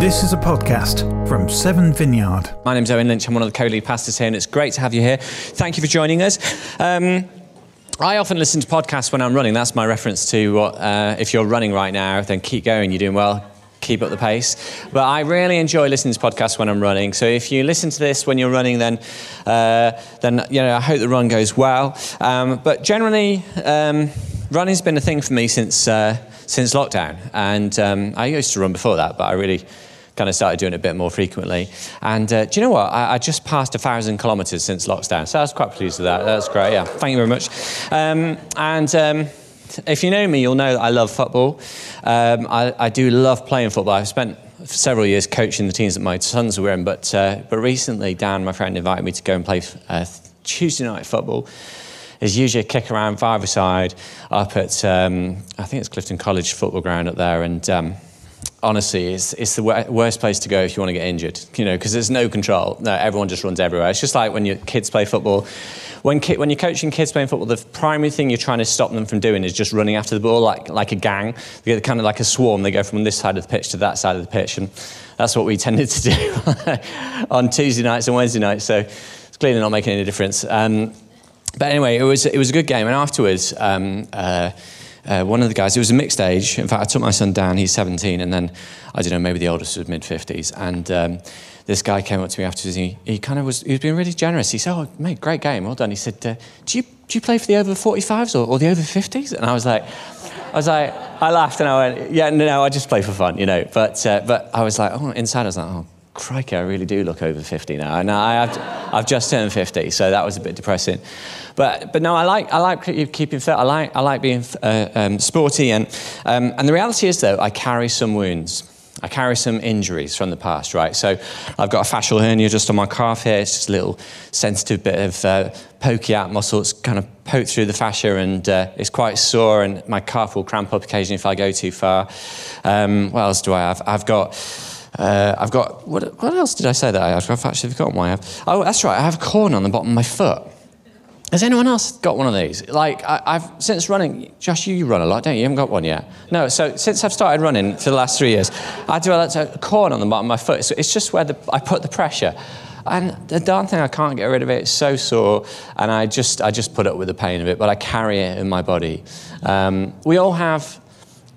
This is a podcast from Seven Vineyard. My name's Owen Lynch. I'm one of the co-lead pastors here, and it's great to have you here. Thank you for joining us. Um, I often listen to podcasts when I'm running. That's my reference to what, uh, if you're running right now, then keep going. You're doing well. Keep up the pace. But I really enjoy listening to podcasts when I'm running. So if you listen to this when you're running, then, uh, then you know, I hope the run goes well. Um, but generally, um, running's been a thing for me since, uh, since lockdown. And um, I used to run before that, but I really kind of started doing it a bit more frequently. And uh, do you know what? I, I just passed a thousand kilometres since lockdown, so I was quite pleased with that. That's great. Yeah, thank you very much. Um, and um, if you know me, you'll know that I love football. Um, I, I, do love playing football. I've spent several years coaching the teams that my sons were in, but uh, but recently, Dan, my friend, invited me to go and play uh, Tuesday night football. There's usually a kick around five-a-side up at um, I think it's Clifton College football ground up there, and um, honestly, it's, it's the worst place to go if you want to get injured, you know, because there's no control. No, everyone just runs everywhere. It's just like when your kids play football. When, ki- when you're coaching kids playing football, the primary thing you're trying to stop them from doing is just running after the ball like, like a gang. They get kind of like a swarm. They go from this side of the pitch to that side of the pitch. And that's what we tended to do on Tuesday nights and Wednesday nights. So it's clearly not making any difference. Um, but anyway, it was, it was a good game. And afterwards, um, uh, uh, one of the guys, it was a mixed age. In fact, I took my son down, he's 17, and then, I don't know, maybe the oldest was mid 50s. And um, this guy came up to me afterwards, he, he kind of was, he was being really generous. He said, Oh, mate, great game, well done. He said, uh, do, you, do you play for the over 45s or, or the over 50s? And I was like, I was like, I laughed and I went, yeah, no, no, I just play for fun, you know. But, uh, but I was like, oh, inside I was like, oh, crikey, I really do look over 50 now. And I have, I've just turned 50, so that was a bit depressing. But, but no, I like, I like keeping fit. I like, I like being uh, um, sporty. And, um, and the reality is, though, I carry some wounds. I carry some injuries from the past, right? So I've got a fascial hernia just on my calf here. It's just a little sensitive bit of uh, pokey out muscle. It's kind of poked through the fascia and uh, it's quite sore, and my calf will cramp up occasionally if I go too far. Um, what else do I have? I've got uh, I've got, what, what else did I say that I have? I've actually forgotten what I have. Oh, that's right, I have a corn on the bottom of my foot. Has anyone else got one of these? Like, I, have since running, Josh, you run a lot, don't you? You haven't got one yet. No, so since I've started running for the last three years, I do. developed a corn on the bottom of my foot. So it's just where the, I put the pressure. And the darn thing, I can't get rid of it. It's so sore, and I just, I just put up with the pain of it, but I carry it in my body. Um, we all have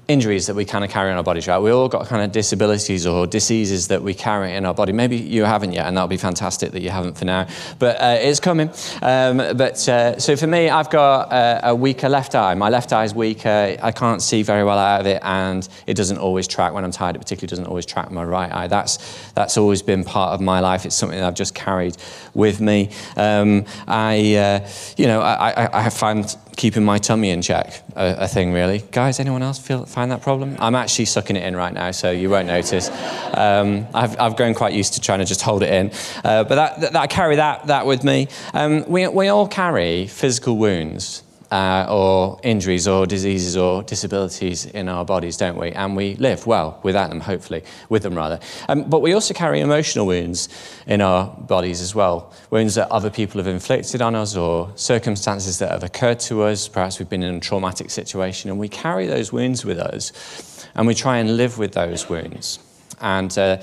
injuries that we kind of carry in our bodies, right? We all got kind of disabilities or diseases that we carry in our body. Maybe you haven't yet, and that'll be fantastic that you haven't for now. But uh, it's coming. Um, but uh, so for me, I've got a, a, weaker left eye. My left eye is weaker. I can't see very well out of it, and it doesn't always track when I'm tired. It particularly doesn't always track my right eye. That's that's always been part of my life. It's something that I've just carried with me. Um, I, uh, you know, I, I, I find keeping my tummy in check a, a, thing really. Guys anyone else feel find that problem? I'm actually sucking it in right now so you won't notice. Um, I've, I've grown quite used to trying to just hold it in. Uh, but that, that, i carry that, that with me. Um, we, we all carry physical wounds uh, or injuries or diseases or disabilities in our bodies, don't we? And we live well without them, hopefully, with them rather. Um, but we also carry emotional wounds in our bodies as well wounds that other people have inflicted on us or circumstances that have occurred to us. Perhaps we've been in a traumatic situation and we carry those wounds with us and we try and live with those wounds. And uh,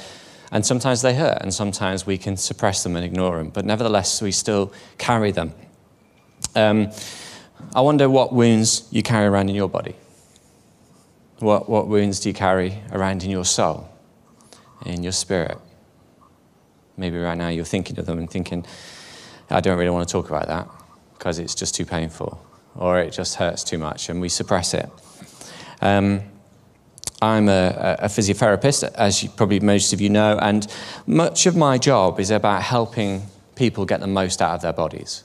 and sometimes they hurt, and sometimes we can suppress them and ignore them, but nevertheless, we still carry them. Um, I wonder what wounds you carry around in your body. What, what wounds do you carry around in your soul, in your spirit? Maybe right now you're thinking of them and thinking, I don't really want to talk about that because it's just too painful or it just hurts too much and we suppress it. Um, I'm a, a, physiotherapist, as you, probably most of you know, and much of my job is about helping people get the most out of their bodies.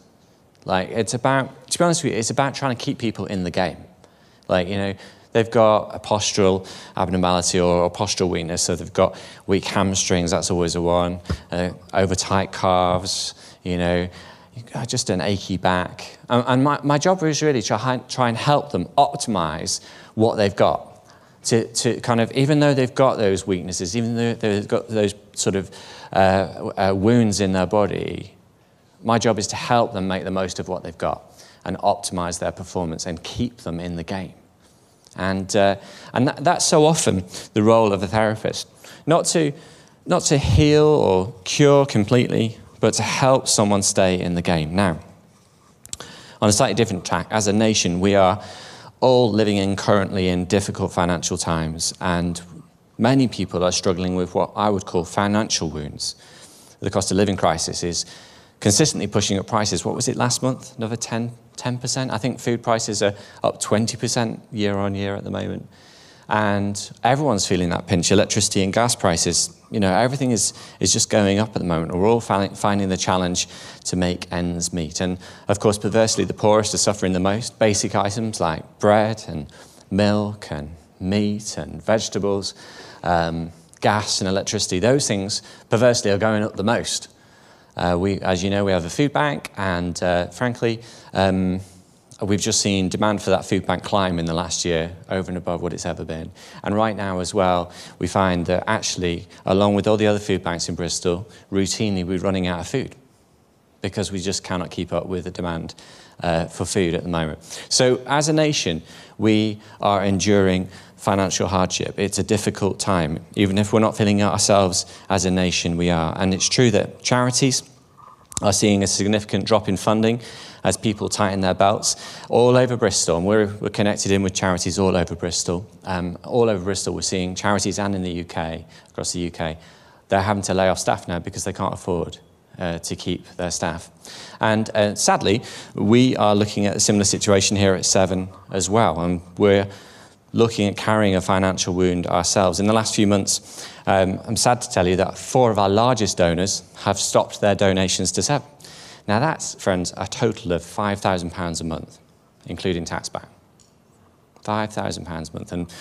Like, it's about, to be honest with you, it's about trying to keep people in the game. Like, you know, they've got a postural abnormality or a postural weakness, so they've got weak hamstrings, that's always a one, uh, over tight calves, you know, just an achy back. And, and my, my job is really to try, try and help them optimize what they've got. To, to kind of, even though they've got those weaknesses, even though they've got those sort of uh, uh, wounds in their body, my job is to help them make the most of what they've got and optimize their performance and keep them in the game. And, uh, and that, that's so often the role of a therapist. Not to, not to heal or cure completely, but to help someone stay in the game. Now, on a slightly different track, as a nation, we are all living in currently in difficult financial times, and many people are struggling with what I would call financial wounds. The cost of living crisis is consistently pushing up prices. What was it last month? Another 10, 10%? I think food prices are up 20% year on year at the moment. And everyone's feeling that pinch. Electricity and gas prices, you know, everything is, is just going up at the moment. We're all finding the challenge to make ends meet. And of course, perversely, the poorest are suffering the most. Basic items like bread and milk and meat and vegetables, um, gas and electricity, those things perversely are going up the most. Uh, we, as you know, we have a food bank, and uh, frankly, um, we've just seen demand for that food bank climb in the last year over and above what it's ever been. And right now, as well, we find that actually, along with all the other food banks in Bristol, routinely we're running out of food because we just cannot keep up with the demand uh, for food at the moment. So, as a nation, we are enduring financial hardship. It's a difficult time. Even if we're not feeling ourselves as a nation, we are. And it's true that charities are seeing a significant drop in funding as people tighten their belts all over Bristol. And we're, we're connected in with charities all over Bristol. Um, all over Bristol, we're seeing charities and in the UK, across the UK, they're having to lay off staff now because they can't afford uh, to keep their staff. And uh, sadly, we are looking at a similar situation here at Seven as well. And we're looking at carrying a financial wound ourselves. In the last few months, um, I'm sad to tell you that four of our largest donors have stopped their donations to Seven. Now, that's, friends, a total of £5,000 a month, including tax back. £5,000 a month. And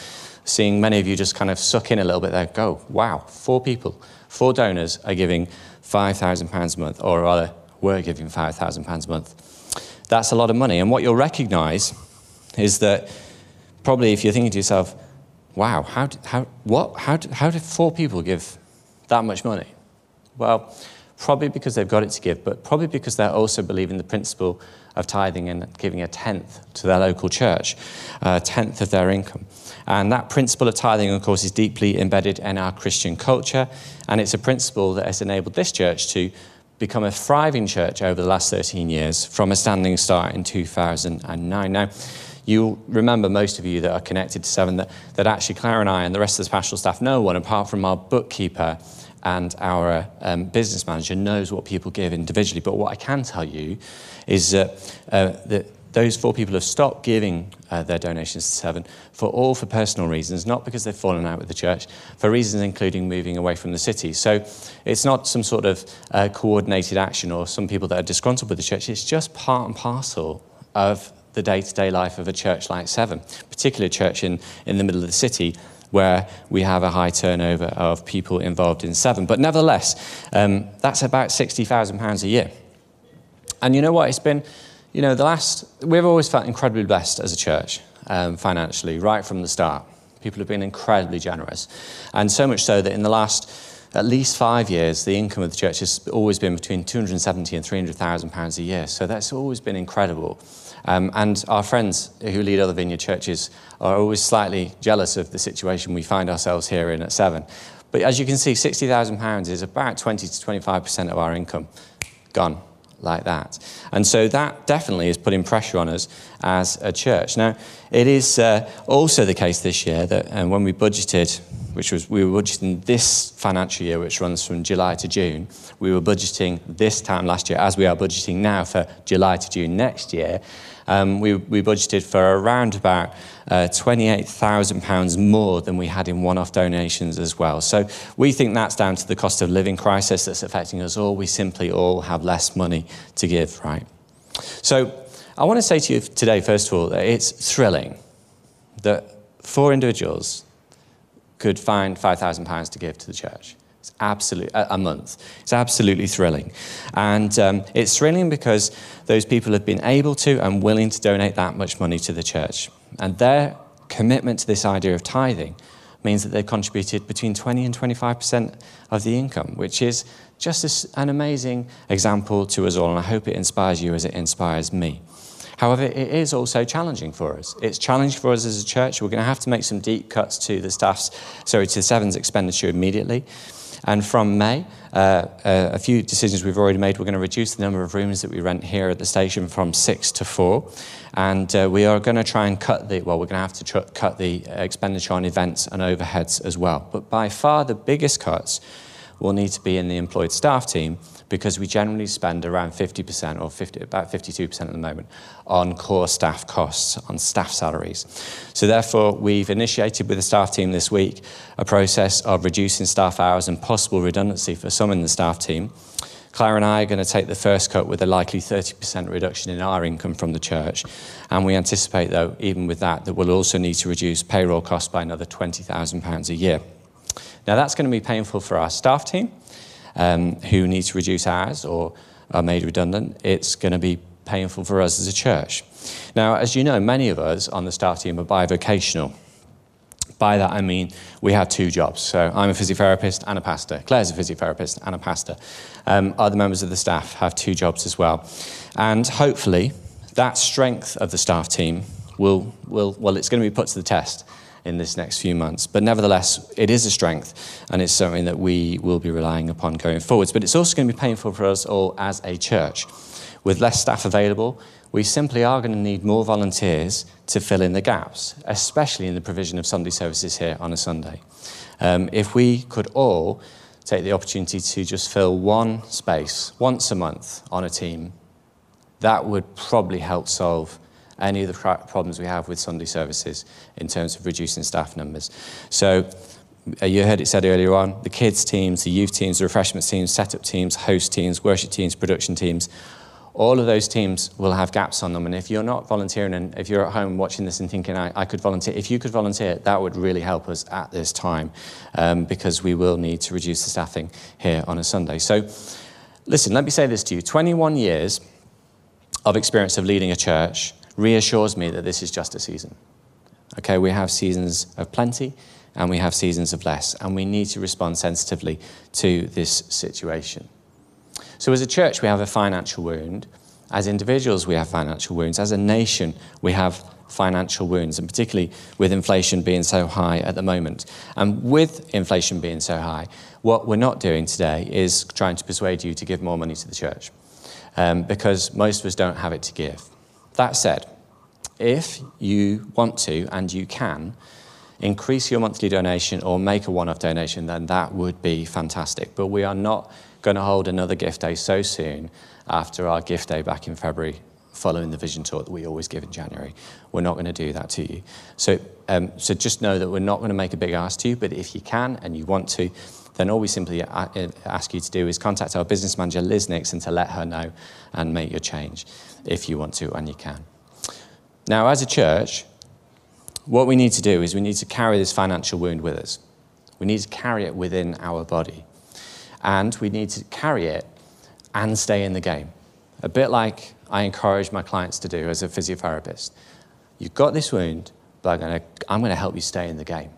seeing many of you just kind of suck in a little bit there, go, wow, four people, four donors are giving £5,000 a month, or rather, were giving £5,000 a month. That's a lot of money. And what you'll recognize is that probably if you're thinking to yourself, wow, how, how, what, how, how did four people give that much money? Well, probably because they've got it to give, but probably because they're also believing the principle of tithing and giving a tenth to their local church, a tenth of their income. And that principle of tithing, of course, is deeply embedded in our Christian culture, and it's a principle that has enabled this church to become a thriving church over the last 13 years from a standing start in 2009. Now, You'll remember, most of you that are connected to Seven, that, that actually Claire and I and the rest of the pastoral staff, no one apart from our bookkeeper and our um, business manager knows what people give individually. But what I can tell you is that, uh, that those four people have stopped giving uh, their donations to Seven for all for personal reasons, not because they've fallen out with the church, for reasons including moving away from the city. So it's not some sort of uh, coordinated action or some people that are disgruntled with the church. It's just part and parcel of the day to day life of a church like Seven, particularly a church in, in the middle of the city where we have a high turnover of people involved in Seven. But nevertheless, um, that's about £60,000 a year. And you know what? It's been, you know, the last, we've always felt incredibly blessed as a church um, financially, right from the start. People have been incredibly generous. And so much so that in the last at least five years, the income of the church has always been between 270 and 300,000 pounds a year. So that's always been incredible. Um, and our friends who lead other vineyard churches are always slightly jealous of the situation we find ourselves here in at Seven. But as you can see, £60,000 is about 20 to 25% of our income gone like that. And so that definitely is putting pressure on us as a church. Now, it is uh, also the case this year that um, when we budgeted, which was we were budgeting this financial year, which runs from July to June, we were budgeting this time last year, as we are budgeting now for July to June next year um, we, we budgeted for around about uh, £28,000 more than we had in one off donations as well. So we think that's down to the cost of living crisis that's affecting us all. We simply all have less money to give, right? So I want to say to you today, first of all, that it's thrilling that four individuals could find £5,000 to give to the church. It's absolutely a month. It's absolutely thrilling, and um, it's thrilling because those people have been able to and willing to donate that much money to the church, and their commitment to this idea of tithing means that they've contributed between 20 and 25 percent of the income, which is just an amazing example to us all, and I hope it inspires you as it inspires me. However, it is also challenging for us. It's challenging for us as a church. We're going to have to make some deep cuts to the staff's, sorry, to the Seven's expenditure immediately. And from May, uh, uh, a few decisions we've already made. We're going to reduce the number of rooms that we rent here at the station from six to four. And uh, we are going to try and cut the, well, we're going to have to tr- cut the expenditure on events and overheads as well. But by far the biggest cuts will need to be in the employed staff team because we generally spend around 50% or 50, about 52% at the moment on core staff costs, on staff salaries. So, therefore, we've initiated with the staff team this week a process of reducing staff hours and possible redundancy for some in the staff team. Claire and I are going to take the first cut with a likely 30% reduction in our income from the church. And we anticipate, though, even with that, that we'll also need to reduce payroll costs by another £20,000 a year. Now, that's going to be painful for our staff team um, who need to reduce hours or are made redundant, it's going to be painful for us as a church. Now, as you know, many of us on the staff team are bivocational. By that I mean we have two jobs. So I'm a physiotherapist and a pastor. Claire's a physiotherapist and a pastor. Um, other members of the staff have two jobs as well. And hopefully, that strength of the staff team will, will well, it's going to be put to the test in this next few months. But nevertheless, it is a strength, and it's something that we will be relying upon going forwards. But it's also going to be painful for us all as a church. With less staff available, we simply are going to need more volunteers to fill in the gaps, especially in the provision of Sunday services here on a Sunday. Um, if we could all take the opportunity to just fill one space once a month on a team, that would probably help solve any of the problems we have with Sunday services in terms of reducing staff numbers. So uh, you heard it said earlier on, the kids teams, the youth teams, the refreshment teams, setup teams, host teams, worship teams, production teams, all of those teams will have gaps on them. And if you're not volunteering, and if you're at home watching this and thinking, I, I could volunteer, if you could volunteer, that would really help us at this time um, because we will need to reduce the staffing here on a Sunday. So, listen, let me say this to you 21 years of experience of leading a church reassures me that this is just a season. Okay, we have seasons of plenty and we have seasons of less, and we need to respond sensitively to this situation. So, as a church, we have a financial wound. As individuals, we have financial wounds. As a nation, we have financial wounds, and particularly with inflation being so high at the moment. And with inflation being so high, what we're not doing today is trying to persuade you to give more money to the church, um, because most of us don't have it to give. That said, if you want to and you can, increase your monthly donation or make a one off donation, then that would be fantastic. But we are not going to hold another gift day so soon after our gift day back in February following the vision talk that we always give in January. We're not going to do that to you. So, um, so just know that we're not going to make a big ask to you, but if you can and you want to, then all we simply ask you to do is contact our business manager, Liz Nixon, to let her know and make your change if you want to and you can. Now, as a church, what we need to do is we need to carry this financial wound with us. We need to carry it within our body. And we need to carry it and stay in the game. A bit like I encourage my clients to do as a physiotherapist. You've got this wound, but I'm going to, help you stay in the game.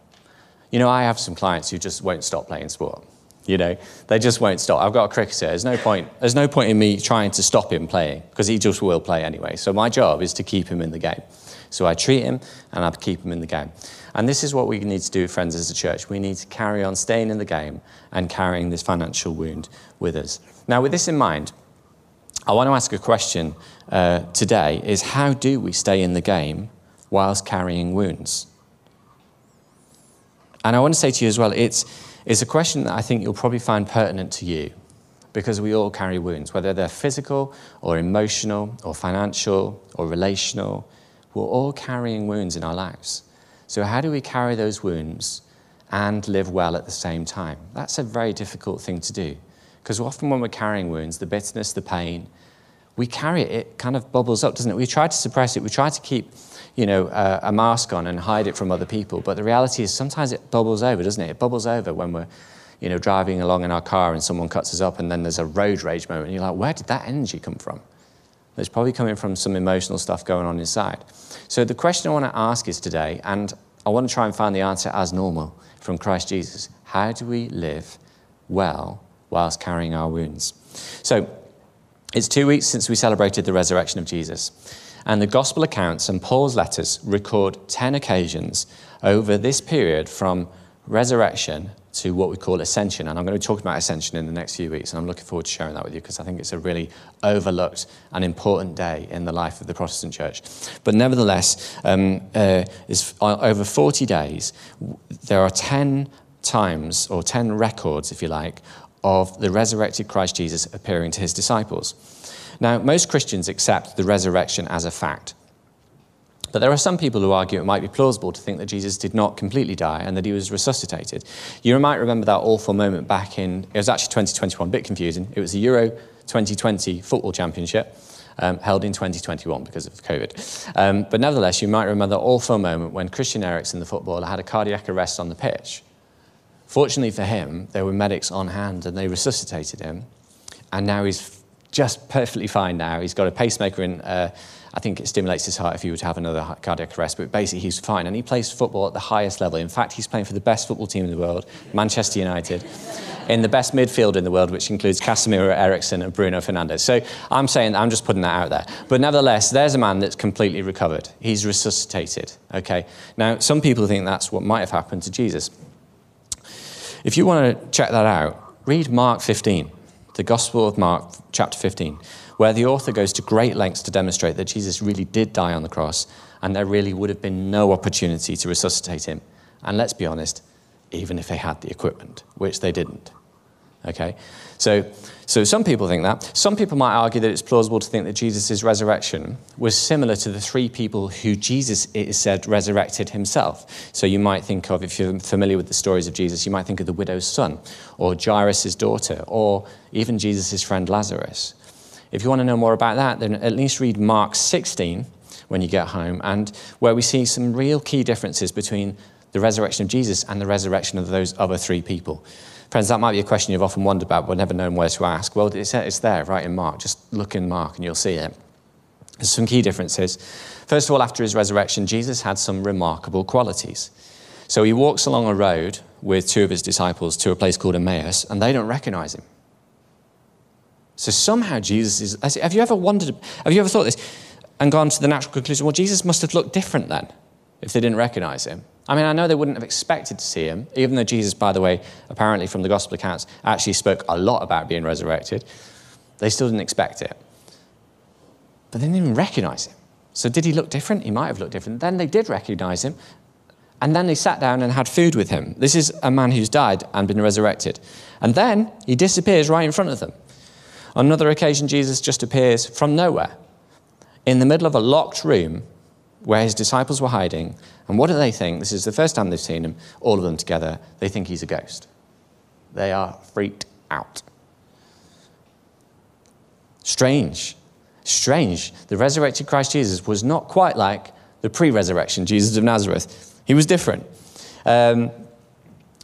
You know, I have some clients who just won't stop playing sport. You know, they just won't stop. I've got a cricketer. There's no point. There's no point in me trying to stop him playing because he just will play anyway. So my job is to keep him in the game. So I treat him and I keep him in the game. And this is what we need to do, friends, as a church. We need to carry on staying in the game and carrying this financial wound with us. Now, with this in mind, I want to ask a question uh, today: Is how do we stay in the game whilst carrying wounds? And I want to say to you as well, it's, it's a question that I think you'll probably find pertinent to you because we all carry wounds, whether they're physical or emotional or financial or relational. We're all carrying wounds in our lives. So, how do we carry those wounds and live well at the same time? That's a very difficult thing to do because often when we're carrying wounds, the bitterness, the pain, we carry it, it kind of bubbles up, doesn't it? We try to suppress it, we try to keep you know, uh, a mask on and hide it from other people. But the reality is sometimes it bubbles over, doesn't it? It bubbles over when we're, you know, driving along in our car and someone cuts us up and then there's a road rage moment. And you're like, where did that energy come from? It's probably coming from some emotional stuff going on inside. So the question I want to ask is today, and I want to try and find the answer as normal from Christ Jesus. How do we live well whilst carrying our wounds? So it's two weeks since we celebrated the resurrection of Jesus. And the gospel accounts and Paul's letters record 10 occasions over this period from resurrection to what we call ascension. And I'm going to be talking about ascension in the next few weeks, and I'm looking forward to sharing that with you because I think it's a really overlooked and important day in the life of the Protestant church. But nevertheless, um, uh, uh, over 40 days, there are 10 times, or 10 records, if you like, of the resurrected Christ Jesus appearing to his disciples. Now, most Christians accept the resurrection as a fact. But there are some people who argue it might be plausible to think that Jesus did not completely die and that he was resuscitated. You might remember that awful moment back in, it was actually 2021, a bit confusing. It was the Euro 2020 football championship. Um, held in 2021 because of COVID. Um, but nevertheless, you might remember the awful moment when Christian Eriksen, the footballer, had a cardiac arrest on the pitch. Fortunately for him, there were medics on hand and they resuscitated him. And now he's just perfectly fine now. He's got a pacemaker in. Uh, I think it stimulates his heart if he were to have another cardiac arrest, but basically he's fine. And he plays football at the highest level. In fact, he's playing for the best football team in the world, Manchester United, in the best midfield in the world, which includes Casemiro, Eriksen, and Bruno Fernandes. So I'm saying, I'm just putting that out there. But nevertheless, there's a man that's completely recovered. He's resuscitated, okay? Now, some people think that's what might have happened to Jesus. If you want to check that out, read Mark 15, the Gospel of Mark, chapter 15 where the author goes to great lengths to demonstrate that Jesus really did die on the cross and there really would have been no opportunity to resuscitate him. And let's be honest, even if they had the equipment, which they didn't. Okay? So, so some people think that. Some people might argue that it's plausible to think that Jesus' resurrection was similar to the three people who Jesus, it is said, resurrected himself. So you might think of, if you're familiar with the stories of Jesus, you might think of the widow's son, or Jairus' daughter, or even Jesus' friend Lazarus. If you want to know more about that, then at least read Mark 16 when you get home, and where we see some real key differences between the resurrection of Jesus and the resurrection of those other three people. Friends, that might be a question you've often wondered about but never known where to ask. Well, it's, it's there, right in Mark. Just look in Mark and you'll see it. There's some key differences. First of all, after his resurrection, Jesus had some remarkable qualities. So he walks along a road with two of his disciples to a place called Emmaus, and they don't recognize him. So somehow Jesus is. Have you ever wondered, have you ever thought this and gone to the natural conclusion, well, Jesus must have looked different then if they didn't recognize him? I mean, I know they wouldn't have expected to see him, even though Jesus, by the way, apparently from the gospel accounts, actually spoke a lot about being resurrected. They still didn't expect it. But they didn't even recognize him. So did he look different? He might have looked different. Then they did recognize him. And then they sat down and had food with him. This is a man who's died and been resurrected. And then he disappears right in front of them. On another occasion, Jesus just appears from nowhere in the middle of a locked room where his disciples were hiding. And what do they think? This is the first time they've seen him, all of them together. They think he's a ghost. They are freaked out. Strange. Strange. The resurrected Christ Jesus was not quite like the pre resurrection Jesus of Nazareth. He was different. Um,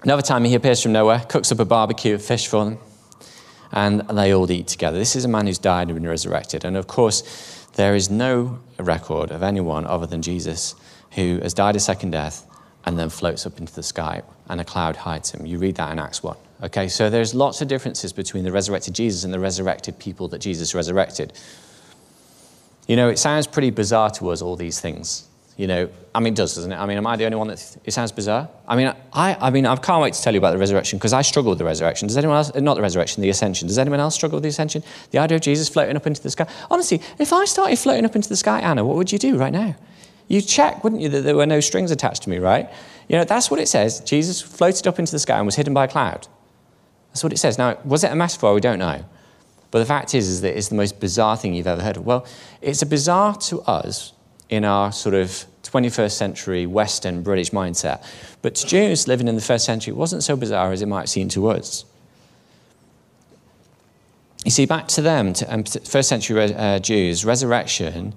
another time he appears from nowhere, cooks up a barbecue of fish for them and they all eat together. This is a man who's died and been resurrected. And of course, there is no record of anyone other than Jesus who has died a second death and then floats up into the sky and a cloud hides him. You read that in Acts 1. Okay, so there's lots of differences between the resurrected Jesus and the resurrected people that Jesus resurrected. You know, it sounds pretty bizarre to us, all these things. You know, I mean, it does, doesn't it? I mean, am I the only one that it sounds bizarre? I mean, I, I mean, I can't wait to tell you about the resurrection because I struggle with the resurrection. Does anyone else? Eh, not the resurrection, the ascension. Does anyone else struggle with the ascension? The idea of Jesus floating up into the sky. Honestly, if I started floating up into the sky, Anna, what would you do right now? You'd check, wouldn't you, that there were no strings attached to me, right? You know, that's what it says. Jesus floated up into the sky and was hidden by a cloud. That's what it says. Now, was it a metaphor? We don't know. But the fact is, is that it's the most bizarre thing you've ever heard of. Well, it's a bizarre to us in our sort of 21st century Western British mindset. But to Jews living in the first century, it wasn't so bizarre as it might seem to us. You see, back to them, to um, first century uh, Jews, resurrection,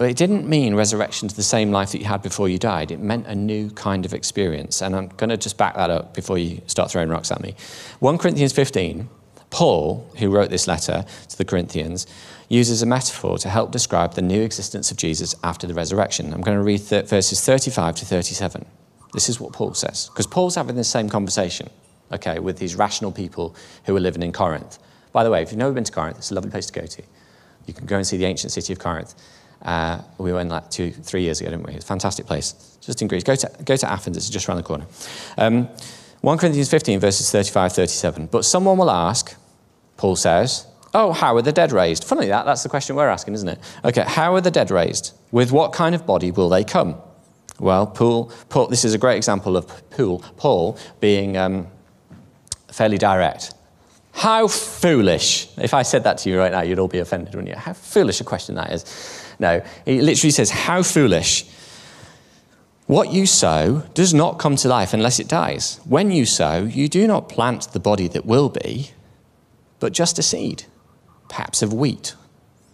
it didn't mean resurrection to the same life that you had before you died. It meant a new kind of experience. And I'm going to just back that up before you start throwing rocks at me. 1 Corinthians 15, Paul, who wrote this letter to the Corinthians, uses a metaphor to help describe the new existence of Jesus after the resurrection. I'm going to read th- verses 35 to 37. This is what Paul says, because Paul's having the same conversation, okay, with these rational people who are living in Corinth. By the way, if you've never been to Corinth, it's a lovely place to go to. You can go and see the ancient city of Corinth. Uh, we went like two, three years ago, didn't we? It's a fantastic place, just in Greece. Go to, go to Athens, it's just around the corner. Um, 1 Corinthians 15, verses 35 37. But someone will ask, Paul says, Oh, how are the dead raised? Funnily, that, that's the question we're asking, isn't it? Okay, how are the dead raised? With what kind of body will they come? Well, Paul, Paul this is a great example of Paul, Paul being um, fairly direct. How foolish. If I said that to you right now, you'd all be offended, wouldn't you? How foolish a question that is. No, he literally says, How foolish. What you sow does not come to life unless it dies. When you sow, you do not plant the body that will be, but just a seed, perhaps of wheat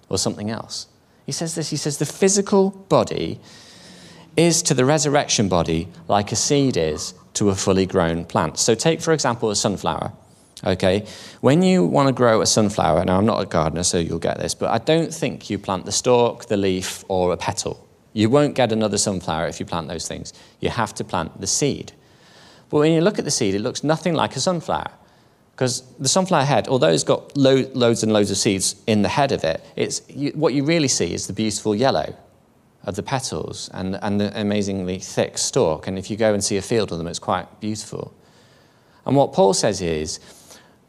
or something else. He says this he says, The physical body is to the resurrection body like a seed is to a fully grown plant. So, take, for example, a sunflower. Okay, when you want to grow a sunflower, now I'm not a gardener, so you'll get this, but I don't think you plant the stalk, the leaf, or a petal. You won't get another sunflower if you plant those things. You have to plant the seed. But when you look at the seed, it looks nothing like a sunflower. Because the sunflower head, although it's got lo- loads and loads of seeds in the head of it, it's, you, what you really see is the beautiful yellow of the petals and, and the amazingly thick stalk. And if you go and see a field of them, it's quite beautiful. And what Paul says is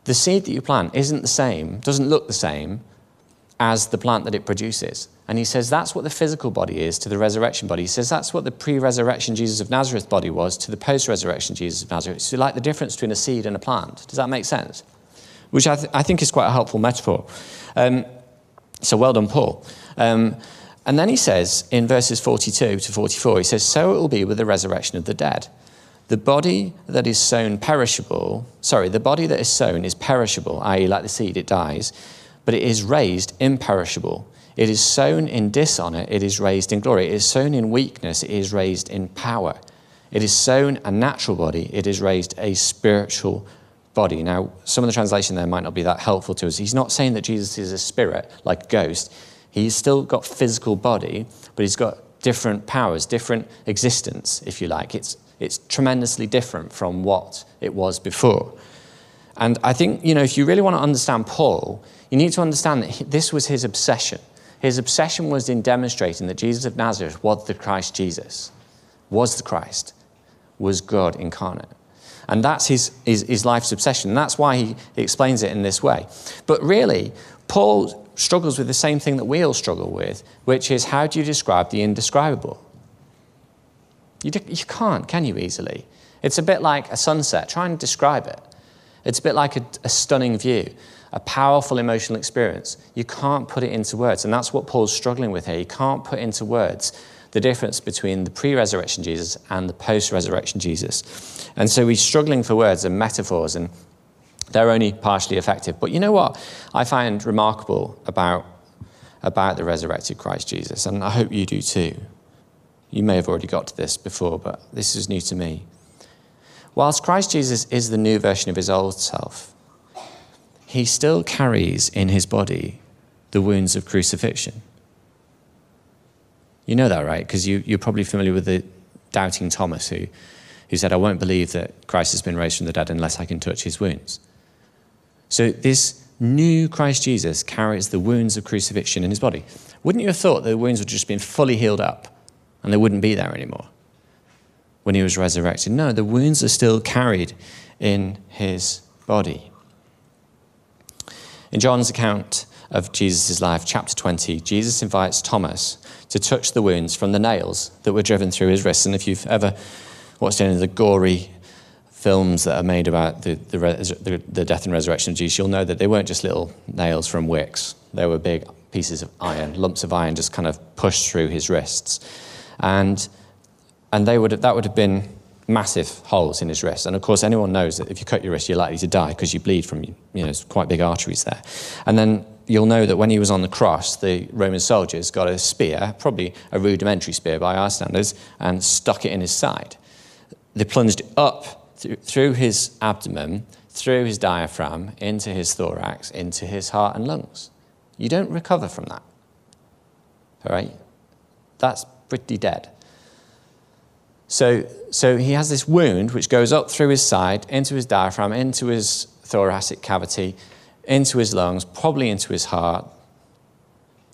the seed that you plant isn't the same, doesn't look the same as the plant that it produces. And he says that's what the physical body is to the resurrection body. He says that's what the pre resurrection Jesus of Nazareth body was to the post resurrection Jesus of Nazareth. So, like the difference between a seed and a plant. Does that make sense? Which I, th- I think is quite a helpful metaphor. Um, so, well done, Paul. Um, and then he says in verses 42 to 44, he says, So it will be with the resurrection of the dead. The body that is sown perishable, sorry, the body that is sown is perishable, i.e., like the seed, it dies, but it is raised imperishable. It is sown in dishonor, it is raised in glory. It is sown in weakness, it is raised in power. It is sown a natural body, it is raised a spiritual body. Now, some of the translation there might not be that helpful to us. He's not saying that Jesus is a spirit, like a ghost. He's still got physical body, but he's got different powers, different existence, if you like. It's, it's tremendously different from what it was before. And I think, you know, if you really want to understand Paul, you need to understand that this was his obsession. His obsession was in demonstrating that Jesus of Nazareth was the Christ Jesus, was the Christ, was God incarnate. And that's his, his, his life's obsession. And that's why he explains it in this way. But really, Paul struggles with the same thing that we all struggle with, which is how do you describe the indescribable? You, do, you can't, can you, easily? It's a bit like a sunset. Try and describe it. It's a bit like a, a stunning view, a powerful emotional experience. You can't put it into words. And that's what Paul's struggling with here. He can't put into words the difference between the pre resurrection Jesus and the post resurrection Jesus. And so he's struggling for words and metaphors and they're only partially effective. But you know what I find remarkable about, about the resurrected Christ Jesus, and I hope you do too. You may have already got to this before, but this is new to me. Whilst Christ Jesus is the new version of his old self, he still carries in his body the wounds of crucifixion. You know that, right? Because you, you're probably familiar with the doubting Thomas who, who said, I won't believe that Christ has been raised from the dead unless I can touch his wounds. So this new Christ Jesus carries the wounds of crucifixion in his body. Wouldn't you have thought the wounds would just been fully healed up and they wouldn't be there anymore when he was resurrected? No, the wounds are still carried in his body. In John's account of Jesus' life, chapter 20, Jesus invites Thomas to touch the wounds from the nails that were driven through his wrists. And if you've ever watched any of the gory films that are made about the, the, the, the, death and resurrection of Jesus, you'll know that they weren't just little nails from Wickes. They were big pieces of iron, lumps of iron just kind of pushed through his wrists. And, and they would have, that would have been massive holes in his wrist. And of course, anyone knows that if you cut your wrist, you're likely to die because you bleed from, you know, it's quite big arteries there. And then you'll know that when he was on the cross, the Roman soldiers got a spear, probably a rudimentary spear by our standards, and stuck it in his side. They plunged up through his abdomen, through his diaphragm, into his thorax, into his heart and lungs. You don't recover from that. All right? That's pretty dead. So, so he has this wound which goes up through his side, into his diaphragm, into his thoracic cavity, into his lungs, probably into his heart.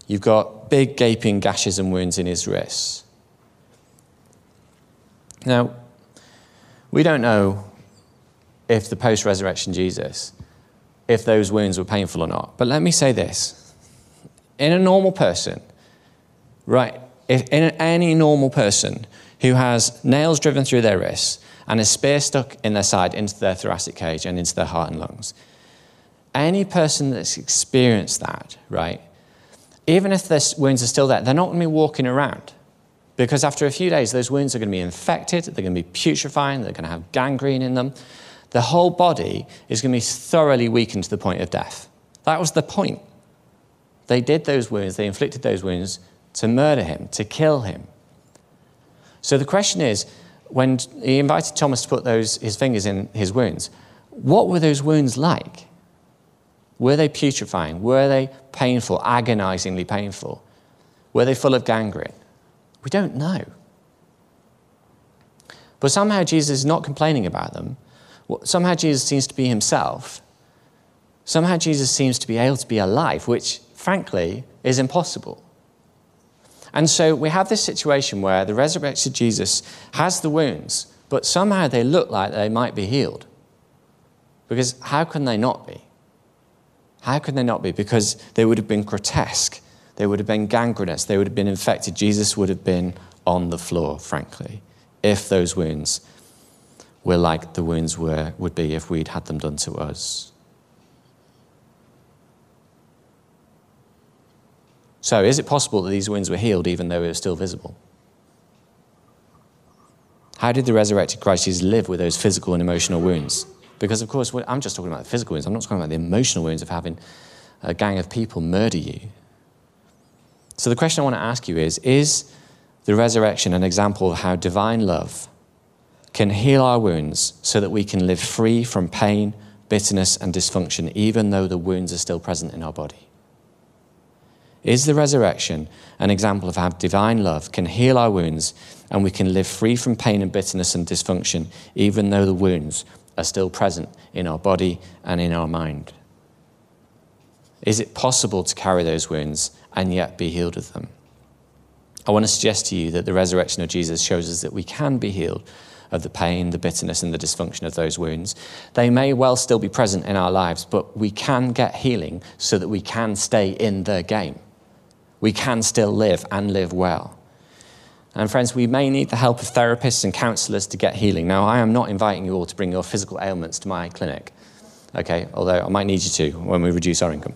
You've got big gaping gashes and wounds in his wrists. Now, we don't know if the post resurrection Jesus, if those wounds were painful or not. But let me say this in a normal person, right, if in any normal person who has nails driven through their wrists and a spear stuck in their side into their thoracic cage and into their heart and lungs, any person that's experienced that, right, even if their wounds are still there, they're not going to be walking around. Because after a few days, those wounds are going to be infected, they're going to be putrefying, they're going to have gangrene in them. The whole body is going to be thoroughly weakened to the point of death. That was the point. They did those wounds, they inflicted those wounds to murder him, to kill him. So the question is when he invited Thomas to put those, his fingers in his wounds, what were those wounds like? Were they putrefying? Were they painful, agonizingly painful? Were they full of gangrene? We don't know. But somehow Jesus is not complaining about them. Somehow Jesus seems to be himself. Somehow Jesus seems to be able to be alive, which, frankly, is impossible. And so we have this situation where the resurrected Jesus has the wounds, but somehow they look like they might be healed. Because how can they not be? How can they not be? Because they would have been grotesque. They would have been gangrenous. They would have been infected. Jesus would have been on the floor, frankly, if those wounds were like the wounds were, would be if we'd had them done to us. So, is it possible that these wounds were healed even though they were still visible? How did the resurrected Christ Jesus live with those physical and emotional wounds? Because, of course, I'm just talking about the physical wounds. I'm not talking about the emotional wounds of having a gang of people murder you. So, the question I want to ask you is Is the resurrection an example of how divine love can heal our wounds so that we can live free from pain, bitterness, and dysfunction, even though the wounds are still present in our body? Is the resurrection an example of how divine love can heal our wounds and we can live free from pain and bitterness and dysfunction, even though the wounds are still present in our body and in our mind? Is it possible to carry those wounds and yet be healed of them? I want to suggest to you that the resurrection of Jesus shows us that we can be healed of the pain, the bitterness, and the dysfunction of those wounds. They may well still be present in our lives, but we can get healing so that we can stay in the game. We can still live and live well. And friends, we may need the help of therapists and counselors to get healing. Now, I am not inviting you all to bring your physical ailments to my clinic, okay? Although I might need you to when we reduce our income.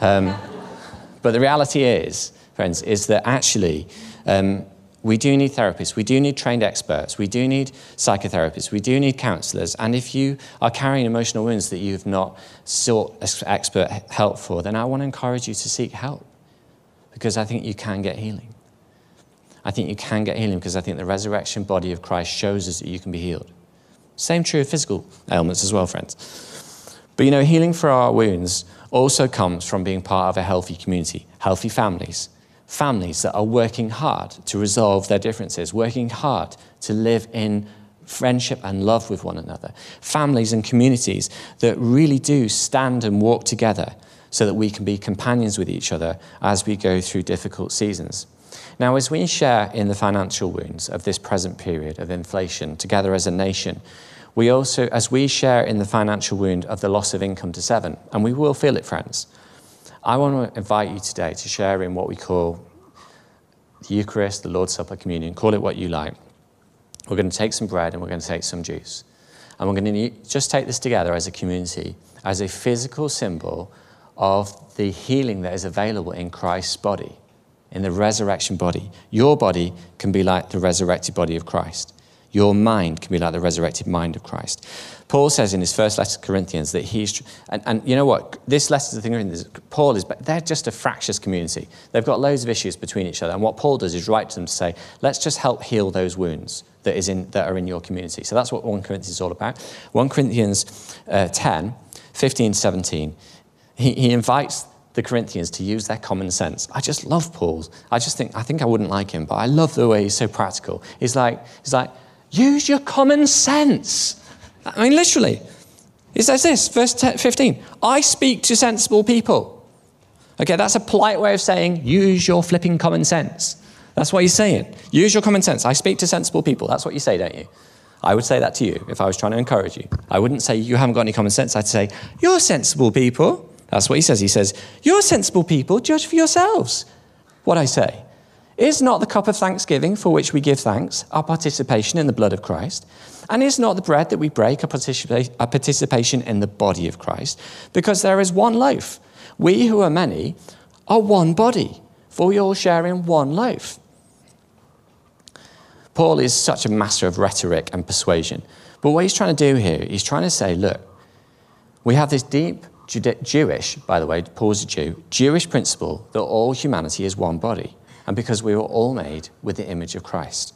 Um, but the reality is, friends, is that actually um, we do need therapists, we do need trained experts, we do need psychotherapists, we do need counselors. And if you are carrying emotional wounds that you've not sought expert help for, then I want to encourage you to seek help because I think you can get healing. I think you can get healing because I think the resurrection body of Christ shows us that you can be healed. Same true of physical ailments as well, friends. But you know, healing for our wounds also comes from being part of a healthy community, healthy families, families that are working hard to resolve their differences, working hard to live in friendship and love with one another, families and communities that really do stand and walk together so that we can be companions with each other as we go through difficult seasons. Now, as we share in the financial wounds of this present period of inflation together as a nation, we also, as we share in the financial wound of the loss of income to seven, and we will feel it, friends, I want to invite you today to share in what we call the Eucharist, the Lord's Supper, communion, call it what you like. We're going to take some bread and we're going to take some juice. And we're going to just take this together as a community, as a physical symbol of the healing that is available in Christ's body in the resurrection body. Your body can be like the resurrected body of Christ. Your mind can be like the resurrected mind of Christ. Paul says in his first letter to Corinthians that he's, and, and you know what? This letter to the Corinthians, Paul is, but they're just a fractious community. They've got loads of issues between each other. And what Paul does is write to them to say, let's just help heal those wounds that, is in, that are in your community. So that's what 1 Corinthians is all about. 1 Corinthians uh, 10, 15, 17, he, he invites the Corinthians to use their common sense. I just love Paul's. I just think, I think I wouldn't like him, but I love the way he's so practical. He's like, he's like, use your common sense. I mean, literally. He says this, verse 15 I speak to sensible people. Okay, that's a polite way of saying use your flipping common sense. That's what he's saying. Use your common sense. I speak to sensible people. That's what you say, don't you? I would say that to you if I was trying to encourage you. I wouldn't say you haven't got any common sense. I'd say, You're sensible people. That's what he says. He says, You're sensible people, judge for yourselves. What I say. Is not the cup of thanksgiving for which we give thanks our participation in the blood of Christ? And is not the bread that we break a, participa- a participation in the body of Christ? Because there is one loaf. We who are many are one body, for we all share in one loaf. Paul is such a master of rhetoric and persuasion. But what he's trying to do here, he's trying to say, look, we have this deep Jewish, by the way, Paul's a Jew, Jewish principle that all humanity is one body, and because we were all made with the image of Christ.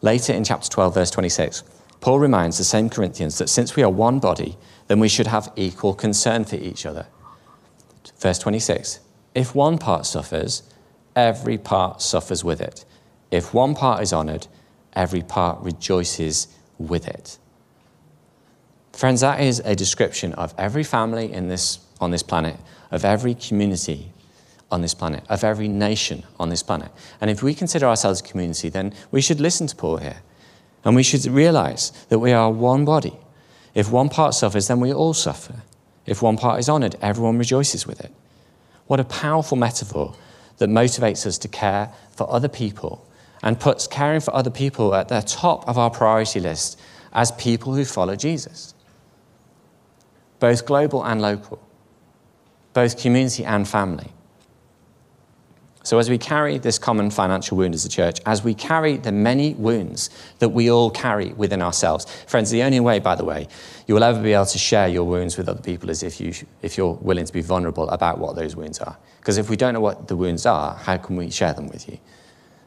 Later in chapter 12, verse 26, Paul reminds the same Corinthians that since we are one body, then we should have equal concern for each other. Verse 26 If one part suffers, every part suffers with it. If one part is honored, every part rejoices with it. Friends, that is a description of every family in this, on this planet, of every community on this planet, of every nation on this planet. And if we consider ourselves a community, then we should listen to Paul here. And we should realize that we are one body. If one part suffers, then we all suffer. If one part is honored, everyone rejoices with it. What a powerful metaphor that motivates us to care for other people and puts caring for other people at the top of our priority list as people who follow Jesus, both global and local, both community and family. So, as we carry this common financial wound as a church, as we carry the many wounds that we all carry within ourselves, friends, the only way, by the way, you will ever be able to share your wounds with other people is if, you, if you're willing to be vulnerable about what those wounds are. Because if we don't know what the wounds are, how can we share them with you?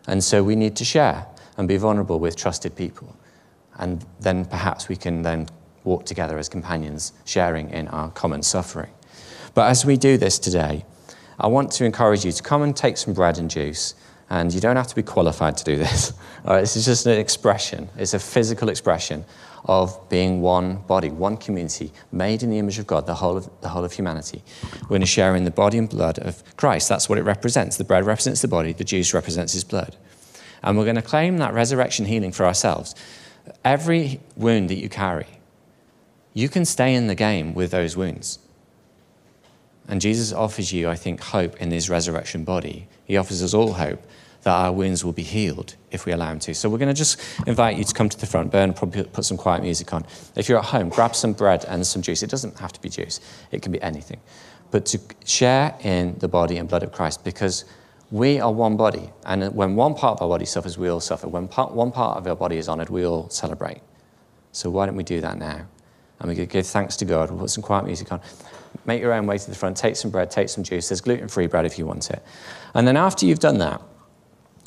And so we need to share and be vulnerable with trusted people. And then perhaps we can then walk together as companions, sharing in our common suffering. But as we do this today, I want to encourage you to come and take some bread and juice. And you don't have to be qualified to do this. All right, this is just an expression, it's a physical expression of being one body, one community, made in the image of God, the whole of, the whole of humanity. We're going to share in the body and blood of Christ. That's what it represents. The bread represents the body, the juice represents his blood. And we're going to claim that resurrection healing for ourselves. Every wound that you carry, you can stay in the game with those wounds. And Jesus offers you, I think, hope in his resurrection body. He offers us all hope that our wounds will be healed if we allow him to. So we're going to just invite you to come to the front. Burn probably put some quiet music on. If you're at home, grab some bread and some juice. It doesn't have to be juice, it can be anything. But to share in the body and blood of Christ because we are one body. And when one part of our body suffers, we all suffer. When part, one part of our body is honored, we all celebrate. So why don't we do that now? And we give thanks to God. We'll put some quiet music on. Make your own way to the front. Take some bread, take some juice. There's gluten free bread if you want it. And then after you've done that,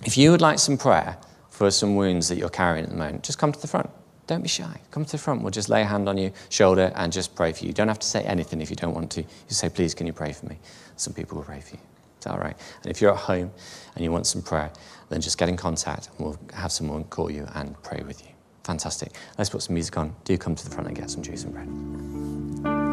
if you would like some prayer for some wounds that you're carrying at the moment, just come to the front. Don't be shy. Come to the front. We'll just lay a hand on your shoulder and just pray for you. You don't have to say anything if you don't want to. You say, please, can you pray for me? Some people will pray for you. It's all right. And if you're at home and you want some prayer, then just get in contact and we'll have someone call you and pray with you. Fantastic. Let's put some music on. Do come to the front and get some juice and bread.